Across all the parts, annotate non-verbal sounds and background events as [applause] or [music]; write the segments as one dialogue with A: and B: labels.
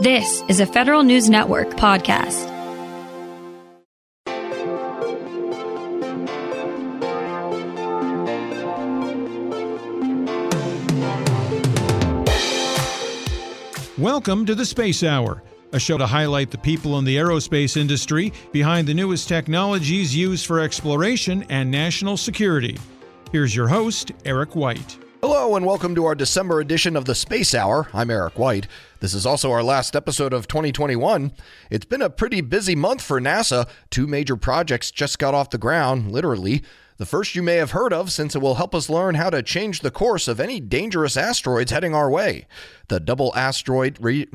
A: This is a Federal News Network podcast.
B: Welcome to the Space Hour, a show to highlight the people in the aerospace industry behind the newest technologies used for exploration and national security. Here's your host, Eric White.
C: Hello, and welcome to our December edition of the Space Hour. I'm Eric White. This is also our last episode of 2021. It's been a pretty busy month for NASA. Two major projects just got off the ground, literally. The first you may have heard of, since it will help us learn how to change the course of any dangerous asteroids heading our way. The Double Asteroid Re-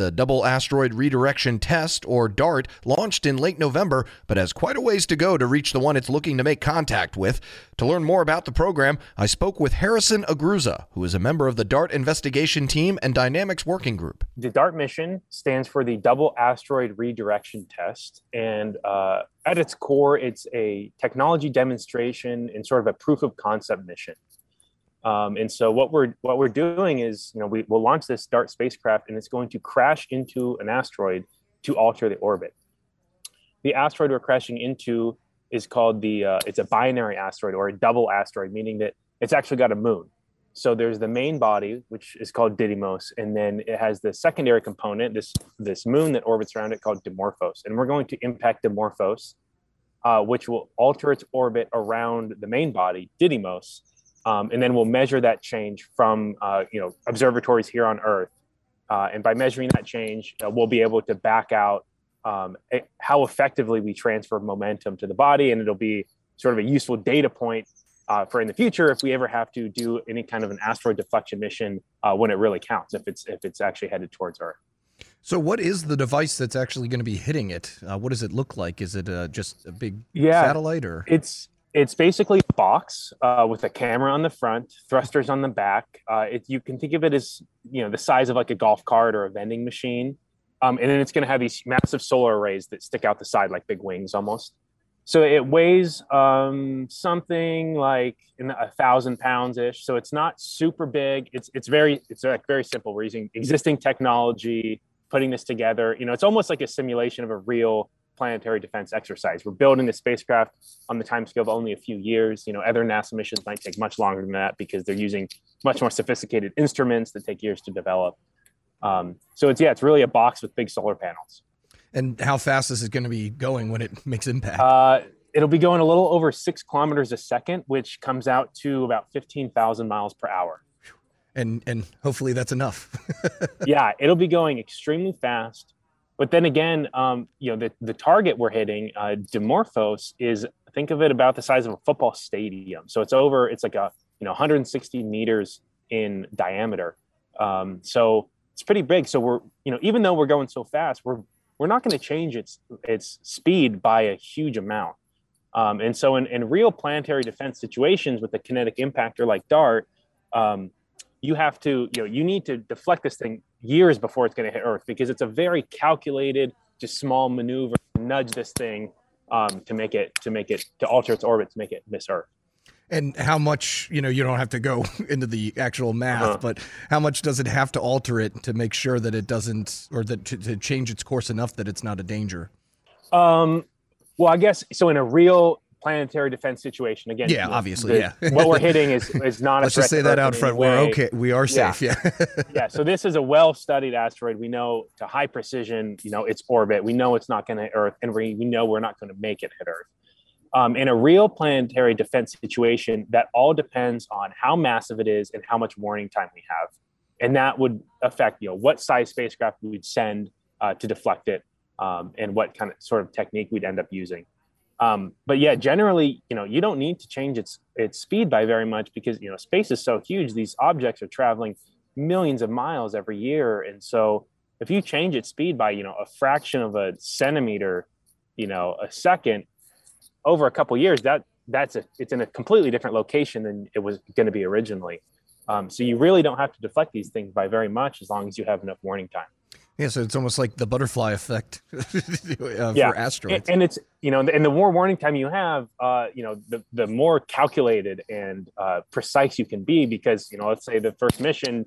C: the Double Asteroid Redirection Test, or DART, launched in late November, but has quite a ways to go to reach the one it's looking to make contact with. To learn more about the program, I spoke with Harrison Agrusa, who is a member of the DART investigation team and Dynamics Working Group.
D: The DART mission stands for the Double Asteroid Redirection Test, and uh, at its core, it's a technology demonstration and sort of a proof of concept mission. Um, and so what we're what we're doing is, you know, we will launch this DART spacecraft, and it's going to crash into an asteroid to alter the orbit. The asteroid we're crashing into is called the uh, it's a binary asteroid or a double asteroid, meaning that it's actually got a moon. So there's the main body, which is called Didymos, and then it has the secondary component, this this moon that orbits around it called Dimorphos, and we're going to impact Dimorphos, uh, which will alter its orbit around the main body, Didymos, um, and then we'll measure that change from uh, you know observatories here on Earth. Uh, and by measuring that change, uh, we'll be able to back out um, how effectively we transfer momentum to the body, and it'll be sort of a useful data point uh, for in the future if we ever have to do any kind of an asteroid deflection mission uh, when it really counts, if it's if it's actually headed towards Earth.
C: So, what is the device that's actually going to be hitting it? Uh, what does it look like? Is it just a big
D: yeah,
C: satellite, or
D: it's it's basically a box uh, with a camera on the front, thrusters on the back. Uh, it, you can think of it as you know the size of like a golf cart or a vending machine, um, and then it's going to have these massive solar arrays that stick out the side like big wings almost. So it weighs um, something like a thousand pounds ish. So it's not super big. It's it's very it's like very simple. We're using existing technology, putting this together. You know, it's almost like a simulation of a real planetary defense exercise. We're building the spacecraft on the time scale of only a few years. You know, other NASA missions might take much longer than that because they're using much more sophisticated instruments that take years to develop. Um, so it's yeah, it's really a box with big solar panels.
C: And how fast is it going to be going when it [laughs] makes impact?
D: Uh, it'll be going a little over six kilometers a second, which comes out to about fifteen thousand miles per hour.
C: And and hopefully that's enough. [laughs]
D: yeah, it'll be going extremely fast. But then again, um, you know, the, the target we're hitting, uh, Dimorphos, is think of it about the size of a football stadium. So it's over, it's like a, you know, 160 meters in diameter. Um, so it's pretty big. So we're, you know, even though we're going so fast, we're, we're not going to change its, its speed by a huge amount. Um, and so in, in real planetary defense situations with a kinetic impactor like DART, um, you have to, you know, you need to deflect this thing years before it's going to hit Earth because it's a very calculated, just small maneuver, nudge this thing um, to make it to make it to alter its orbit to make it miss Earth.
C: And how much, you know, you don't have to go [laughs] into the actual math, uh-huh. but how much does it have to alter it to make sure that it doesn't, or that to, to change its course enough that it's not a danger?
D: Um, well, I guess so. In a real planetary defense situation. Again,
C: yeah, obviously, the,
D: yeah. what we're hitting is is not.
C: Let's just say that out front. We're okay. We are safe. Yeah.
D: Yeah. [laughs] yeah. So this is a well-studied asteroid. We know to high precision. You know its orbit. We know it's not going to hit Earth, and we we know we're not going to make it hit Earth. Um, in a real planetary defense situation, that all depends on how massive it is and how much warning time we have, and that would affect you know what size spacecraft we'd send uh, to deflect it, um, and what kind of sort of technique we'd end up using. Um, but yeah, generally, you know, you don't need to change its its speed by very much because you know space is so huge. These objects are traveling millions of miles every year, and so if you change its speed by you know a fraction of a centimeter, you know, a second over a couple years, that that's a it's in a completely different location than it was going to be originally. Um, so you really don't have to deflect these things by very much as long as you have enough warning time.
C: Yeah, so it's almost like the butterfly effect [laughs] uh,
D: yeah.
C: for asteroids.
D: And, and, it's you know, and the more warning time you have, uh, you know, the the more calculated and uh, precise you can be because you know, let's say the first mission,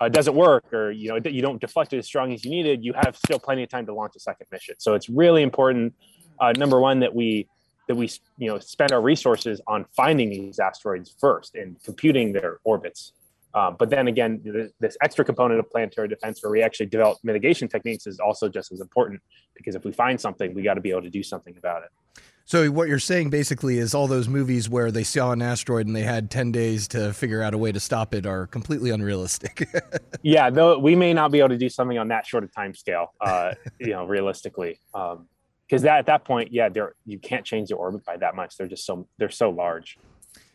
D: uh, doesn't work or you know you don't deflect it as strong as you needed, you have still plenty of time to launch a second mission. So it's really important. Uh, number one, that we that we you know spend our resources on finding these asteroids first and computing their orbits. Um, but then again, this extra component of planetary defense where we actually develop mitigation techniques is also just as important because if we find something, we got to be able to do something about it.
E: So what you're saying basically is all those movies where they saw an asteroid and they had 10 days to figure out a way to stop it are completely unrealistic. [laughs]
D: yeah, though we may not be able to do something on that short of time scale, uh, [laughs] you know, realistically. Um, because that at that point, yeah, you can't change their orbit by that much. They're just so they're so large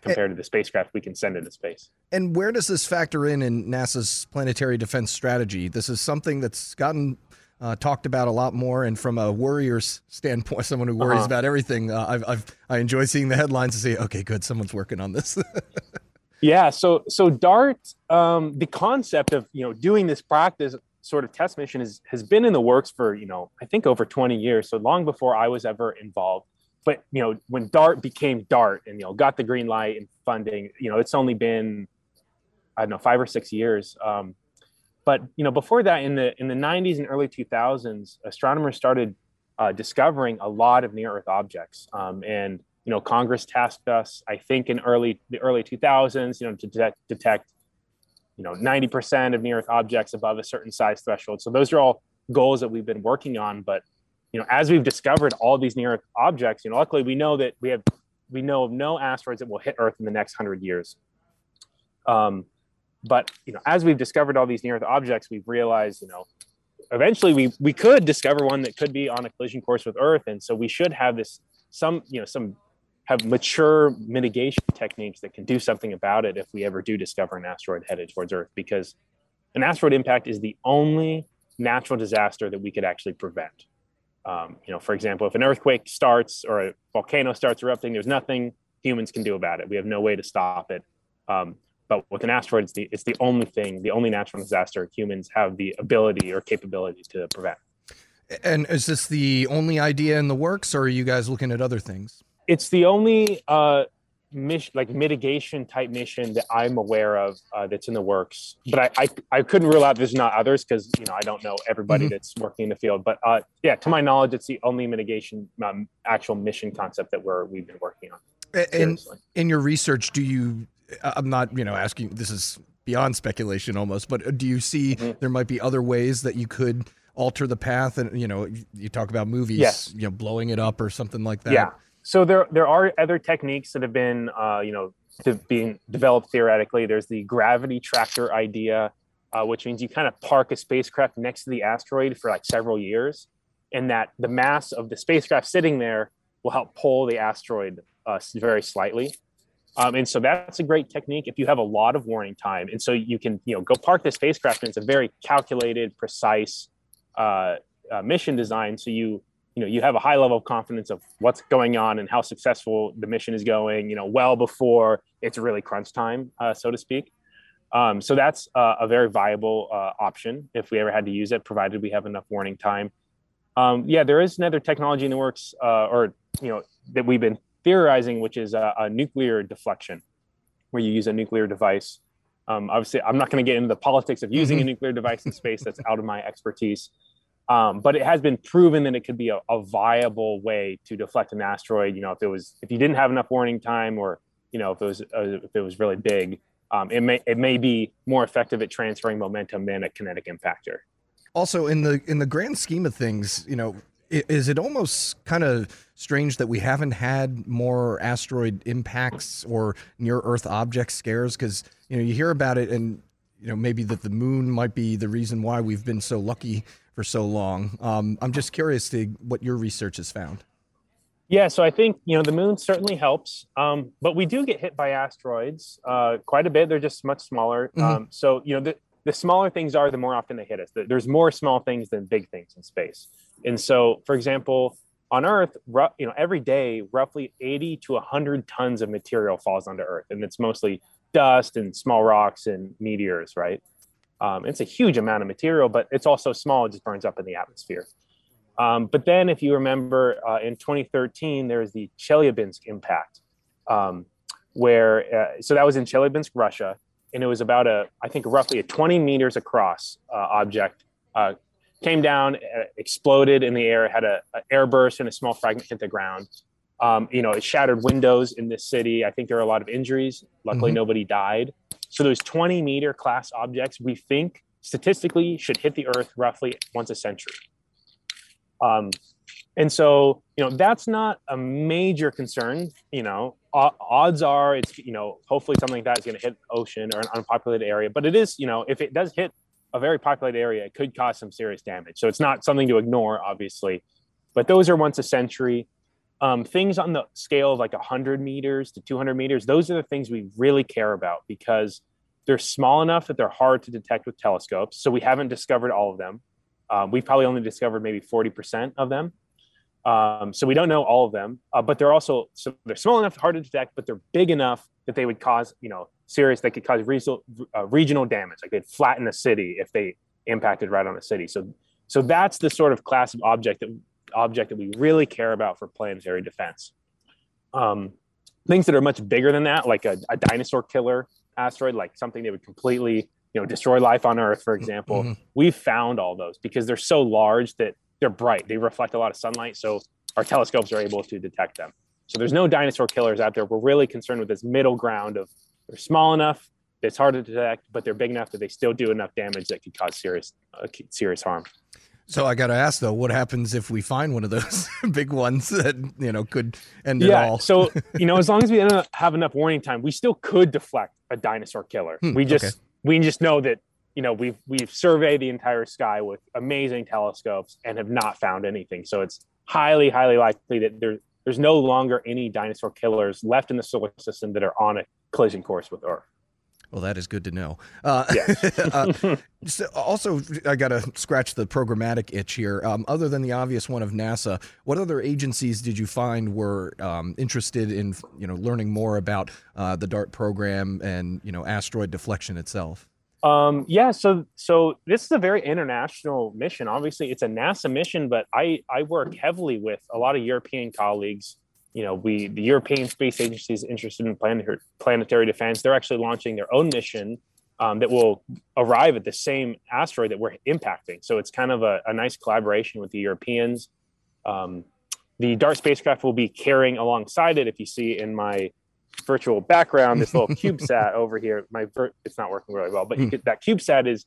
D: compared and, to the spacecraft we can send into space.
E: And where does this factor in in NASA's planetary defense strategy? This is something that's gotten uh, talked about a lot more. And from a worrier's standpoint, [laughs] someone who worries uh-huh. about everything, uh, I've, I've, I enjoy seeing the headlines and say, okay, good, someone's working on this. [laughs]
D: yeah. So, so DART, um, the concept of, you know, doing this practice sort of test mission is, has been in the works for, you know, I think over 20 years. So long before I was ever involved. But, you know, when DART became DART and, you know, got the green light and funding, you know, it's only been, I don't know, five or six years. Um, but you know, before that, in the in the 90s and early 2000s, astronomers started uh, discovering a lot of near-Earth objects, um, and you know, Congress tasked us, I think, in early the early 2000s, you know, to detect, detect you know 90% of near-Earth objects above a certain size threshold. So those are all goals that we've been working on. But you know, as we've discovered all these near-Earth objects, you know, luckily we know that we have we know of no asteroids that will hit Earth in the next hundred years. Um, but you know, as we've discovered all these near Earth objects, we've realized, you know, eventually we we could discover one that could be on a collision course with Earth, and so we should have this some you know some have mature mitigation techniques that can do something about it if we ever do discover an asteroid headed towards Earth, because an asteroid impact is the only natural disaster that we could actually prevent. Um, you know, for example, if an earthquake starts or a volcano starts erupting, there's nothing humans can do about it. We have no way to stop it. Um, but with an asteroid, it's the, it's the only thing, the only natural disaster humans have the ability or capability to prevent.
E: And is this the only idea in the works, or are you guys looking at other things?
D: It's the only uh, mission, like mitigation type mission that I'm aware of uh, that's in the works. But I, I, I couldn't rule out there's not others because you know I don't know everybody mm-hmm. that's working in the field. But uh, yeah, to my knowledge, it's the only mitigation um, actual mission concept that we're we've been working on.
E: And in your research, do you I'm not, you know, asking. This is beyond speculation almost. But uh, do you see mm-hmm. there might be other ways that you could alter the path? And you know, you talk about movies, yes. you know, blowing it up or something like that.
D: Yeah. So there there are other techniques that have been, uh, you know, being developed theoretically. There's the gravity tractor idea, uh, which means you kind of park a spacecraft next to the asteroid for like several years, and that the mass of the spacecraft sitting there will help pull the asteroid uh, very slightly. Um, and so that's a great technique if you have a lot of warning time. And so you can, you know, go park the spacecraft and it's a very calculated, precise uh, uh, mission design. So you, you know, you have a high level of confidence of what's going on and how successful the mission is going, you know, well before it's really crunch time, uh, so to speak. Um, so that's uh, a very viable uh, option if we ever had to use it, provided we have enough warning time. Um, yeah, there is another technology in the works, uh, or you know, that we've been theorizing, which is a, a nuclear deflection, where you use a nuclear device. Um, obviously, I'm not going to get into the politics of using mm-hmm. a nuclear device in space. That's out of my expertise. Um, but it has been proven that it could be a, a, viable way to deflect an asteroid. You know, if it was if you didn't have enough warning time, or you know, if it was uh, if it was really big, um, it may it may be more effective at transferring momentum than a kinetic impactor.
E: Also, in the in the grand scheme of things, you know, is it almost kind of strange that we haven't had more asteroid impacts or near Earth object scares? Because you know you hear about it, and you know maybe that the moon might be the reason why we've been so lucky for so long. Um, I'm just curious to what your research has found.
D: Yeah, so I think you know the moon certainly helps, um, but we do get hit by asteroids uh, quite a bit. They're just much smaller. Mm-hmm. Um, so you know the, the smaller things are, the more often they hit us. There's more small things than big things in space. And so, for example, on Earth, you know, every day, roughly 80 to 100 tons of material falls onto Earth, and it's mostly dust and small rocks and meteors, right? Um, it's a huge amount of material, but it's also small; it just burns up in the atmosphere. Um, but then, if you remember, uh, in 2013, there was the Chelyabinsk impact, um, where uh, so that was in Chelyabinsk, Russia, and it was about a I think roughly a 20 meters across uh, object. Uh, came down, uh, exploded in the air, had a, a air burst, and a small fragment hit the ground. Um, you know, it shattered windows in this city. I think there are a lot of injuries. Luckily, mm-hmm. nobody died. So those 20 meter class objects, we think statistically should hit the Earth roughly once a century. Um, and so, you know, that's not a major concern. You know, odds are it's, you know, hopefully something like that is going to hit ocean or an unpopulated area. But it is, you know, if it does hit a very populated area, it could cause some serious damage. So it's not something to ignore, obviously. But those are once a century. Um, things on the scale of like 100 meters to 200 meters, those are the things we really care about because they're small enough that they're hard to detect with telescopes. So we haven't discovered all of them. Um, we've probably only discovered maybe 40% of them. Um, so we don't know all of them, uh, but they're also so they're small enough, hard to detect, but they're big enough that they would cause you know serious. They could cause regional uh, regional damage, like they'd flatten a city if they impacted right on a city. So so that's the sort of class of object that object that we really care about for planetary defense. Um, things that are much bigger than that, like a, a dinosaur killer asteroid, like something that would completely you know destroy life on earth for example. Mm-hmm. we've found all those because they're so large that they're bright. They reflect a lot of sunlight so our telescopes are able to detect them. So there's no dinosaur killers out there. We're really concerned with this middle ground of they're small enough it's hard to detect but they're big enough that they still do enough damage that could cause serious uh, serious harm
E: so I got to ask though, what happens if we find one of those [laughs] big ones that you know could end yeah, it all?
D: so [laughs] you know, as long as we have enough warning time, we still could deflect a dinosaur killer. Hmm, we just okay we just know that you know we've we've surveyed the entire sky with amazing telescopes and have not found anything. So it's highly highly likely that there there's no longer any dinosaur killers left in the solar system that are on a collision course with Earth.
E: Well, that is good to know. Uh, yes. [laughs] uh, so also, I got to scratch the programmatic itch here. Um, other than the obvious one of NASA, what other agencies did you find were um, interested in, you know, learning more about uh, the DART program and you know asteroid deflection itself?
D: Um, yeah, so so this is a very international mission. Obviously, it's a NASA mission, but I I work heavily with a lot of European colleagues you know, we the European Space Agency is interested in planetary, planetary defense. They're actually launching their own mission um, that will arrive at the same asteroid that we're impacting. So it's kind of a, a nice collaboration with the Europeans. Um, the DART spacecraft will be carrying alongside it. If you see in my virtual background, this little CubeSat [laughs] over here, my ver- it's not working really well, but you hmm. could, that CubeSat is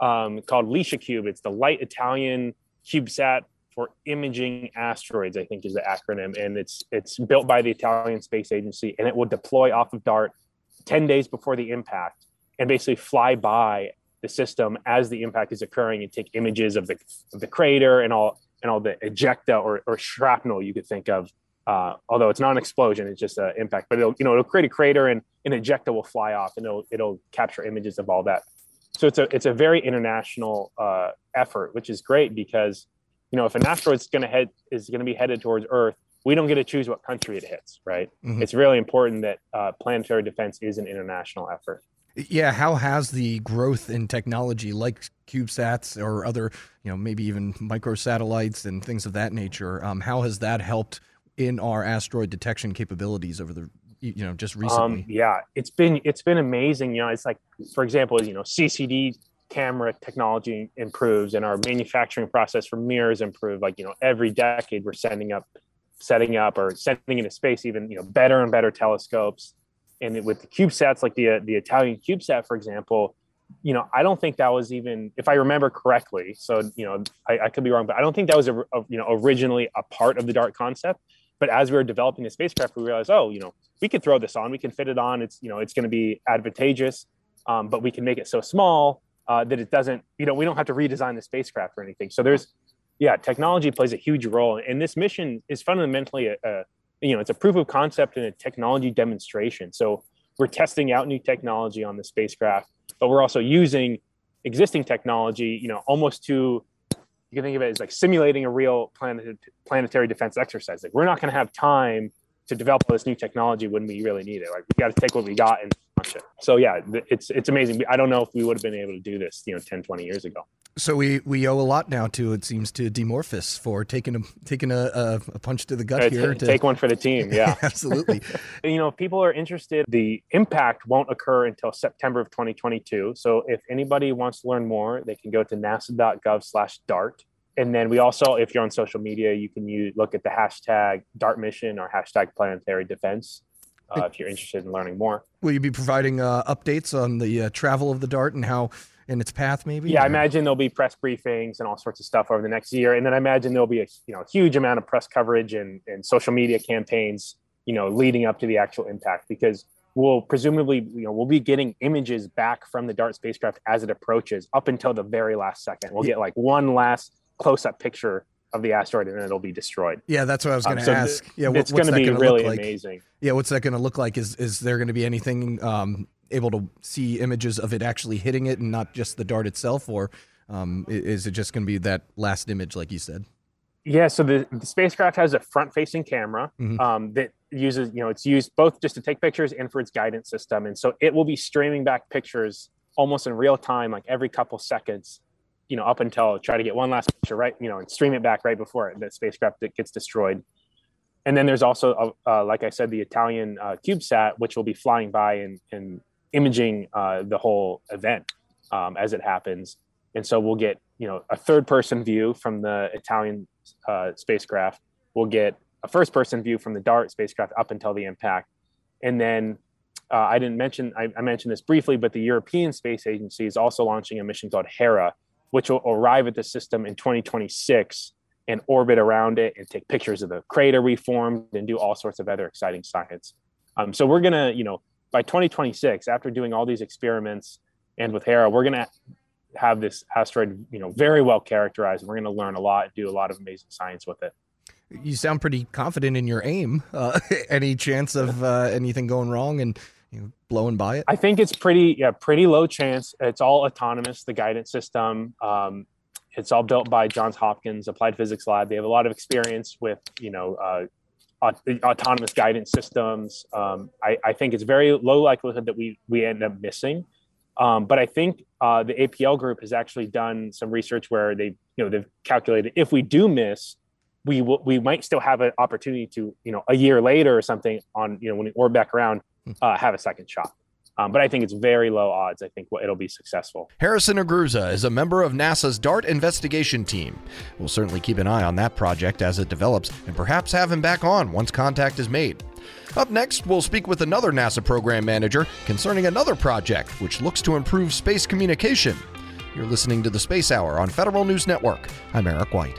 D: um, called Cube. It's the Light Italian CubeSat for imaging asteroids, I think is the acronym, and it's it's built by the Italian Space Agency, and it will deploy off of DART ten days before the impact, and basically fly by the system as the impact is occurring and take images of the of the crater and all and all the ejecta or, or shrapnel you could think of. Uh, although it's not an explosion, it's just an impact. But it'll you know it'll create a crater and an ejecta will fly off and it'll it'll capture images of all that. So it's a it's a very international uh, effort, which is great because you know, if an asteroid's going to head is going to be headed towards Earth, we don't get to choose what country it hits, right? Mm-hmm. It's really important that uh, planetary defense is an international effort.
E: Yeah, how has the growth in technology like CubeSats or other, you know, maybe even microsatellites and things of that nature, um, how has that helped in our asteroid detection capabilities over the, you know, just recently?
D: Um, yeah, it's been it's been amazing. You know, it's like, for example, you know, CCD camera technology improves and our manufacturing process for mirrors improve like you know every decade we're sending up setting up or sending into space even you know better and better telescopes. And with the cubesats like the the italian cubesat for example you know i don't think that was even if i remember correctly so you know i, I could be wrong but i don't think that was a, a, you know originally a part of the dart concept. But as we were developing the spacecraft we realized oh you know we could throw this on we can fit it on it's you know it's going to be advantageous um, but we can make it so small uh, that it doesn't, you know, we don't have to redesign the spacecraft or anything. So there's, yeah, technology plays a huge role. And this mission is fundamentally a, a you know, it's a proof of concept and a technology demonstration. So we're testing out new technology on the spacecraft, but we're also using existing technology, you know, almost to you can think of it as like simulating a real planet, planetary defense exercise. Like we're not going to have time to develop this new technology when we really need it. Like we got to take what we got and launch it. So yeah, it's it's amazing. I don't know if we would have been able to do this, you know, 10, 20 years ago.
E: So we, we owe a lot now to it seems to Dimorphos for taking a taking a, a, a punch to the gut here. to,
D: take one for the team. Yeah. [laughs]
E: absolutely. [laughs]
D: you know, if people are interested, the impact won't occur until September of 2022. So if anybody wants to learn more, they can go to nasa.gov slash DART. And then we also, if you're on social media, you can use, look at the hashtag DART mission or hashtag planetary defense uh, if you're interested in learning more.
E: Will you be providing uh, updates on the uh, travel of the dart and how in its path, maybe?
D: Yeah, I imagine there'll be press briefings and all sorts of stuff over the next year. And then I imagine there'll be a you know huge amount of press coverage and, and social media campaigns, you know, leading up to the actual impact because we'll presumably, you know, we'll be getting images back from the DART spacecraft as it approaches up until the very last second. We'll get like one last close-up picture of the asteroid and then it'll be destroyed.
E: Yeah, that's what I was
D: Um,
E: going to
D: so th-
E: ask. Yeah, what,
D: it's going to be
E: gonna
D: really
E: like?
D: amazing.
E: Yeah, what's that going to look like? Is is there going to be anything um, able to see images of it actually hitting it and not just the dart itself, or um, is it just going to be that last image, like you said?
D: Yeah, so the, the spacecraft has a front-facing camera
E: Mhm.
D: um, that uses, you know, it's used both just to take pictures and for its guidance system, and so it will be streaming back pictures almost in real time, like every couple seconds, you know, up until try to get one last picture right, you know, and stream it back right before the spacecraft that gets destroyed. And then there's also, uh, uh, like I said, the Italian uh, CubeSat, which will be flying by and, and imaging uh, the whole event um, as it happens. And so we'll get, you know, a third-person view from the Italian uh, spacecraft. We'll get a first-person view from the DART spacecraft up until the impact, and then uh, I didn't mention I, I mentioned this briefly, but the European Space Agency is also launching a mission called Hera, which will arrive at the system in 2026 and orbit around it and take pictures of the crater we formed and do all sorts of other exciting science. Um, so we're gonna, you know, by 2026, after doing all these experiments and with Hera, we're gonna have this asteroid, you know, very well characterized. We're gonna learn a lot and do a lot of amazing science with it.
E: You sound pretty confident in your aim. Uh, [laughs] any chance of uh, anything going wrong and you know, blowing by it?
D: I think it's pretty, yeah, pretty low chance. It's all autonomous. The guidance system, um, it's all built by Johns Hopkins Applied Physics Lab. They have a lot of experience with, you know, uh, aut- autonomous guidance systems. Um, I, I think it's very low likelihood that we we end up missing. Um, but I think uh, the APL group has actually done some research where they, you know, they've calculated if we do miss, we we might still have an opportunity to, you know, a year later or something on, you know, when we orbit back around, uh, have a second shot. Um, but I think it's very low odds. I think it'll be successful.
C: Harrison Agrusa is a member of NASA's DART investigation team. We'll certainly keep an eye on that project as it develops and perhaps have him back on once contact is made. Up next, we'll speak with another NASA program manager concerning another project which looks to improve space communication. You're listening to the Space Hour on Federal News Network. I'm Eric White.